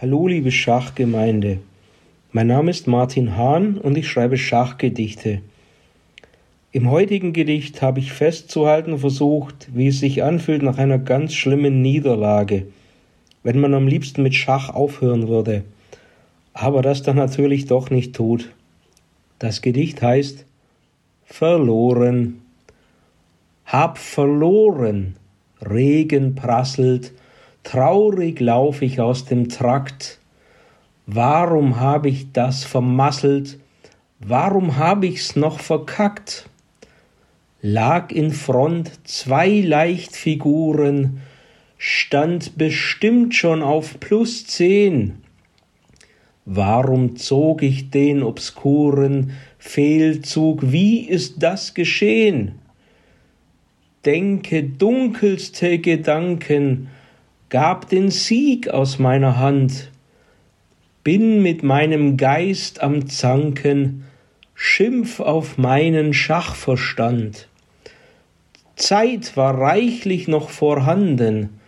Hallo liebe Schachgemeinde. Mein Name ist Martin Hahn und ich schreibe Schachgedichte. Im heutigen Gedicht habe ich festzuhalten versucht, wie es sich anfühlt nach einer ganz schlimmen Niederlage, wenn man am liebsten mit Schach aufhören würde, aber das dann natürlich doch nicht tut. Das Gedicht heißt Verloren. Hab verloren. Regen prasselt, Traurig lauf ich aus dem Trakt. Warum hab ich das vermasselt? Warum hab ich's noch verkackt? Lag in Front zwei Leichtfiguren, stand bestimmt schon auf plus zehn. Warum zog ich den obskuren Fehlzug? Wie ist das geschehen? Denke dunkelste Gedanken, gab den Sieg aus meiner Hand, bin mit meinem Geist am Zanken, Schimpf auf meinen Schachverstand. Zeit war reichlich noch vorhanden,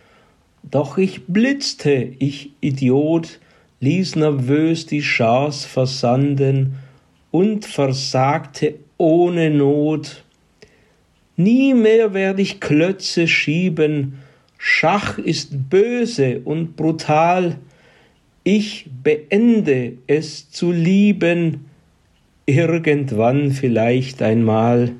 doch ich blitzte, ich Idiot, ließ nervös die Chance versanden und versagte ohne Not. Nie mehr werd ich Klötze schieben, Schach ist böse und brutal, ich beende es zu lieben, irgendwann vielleicht einmal.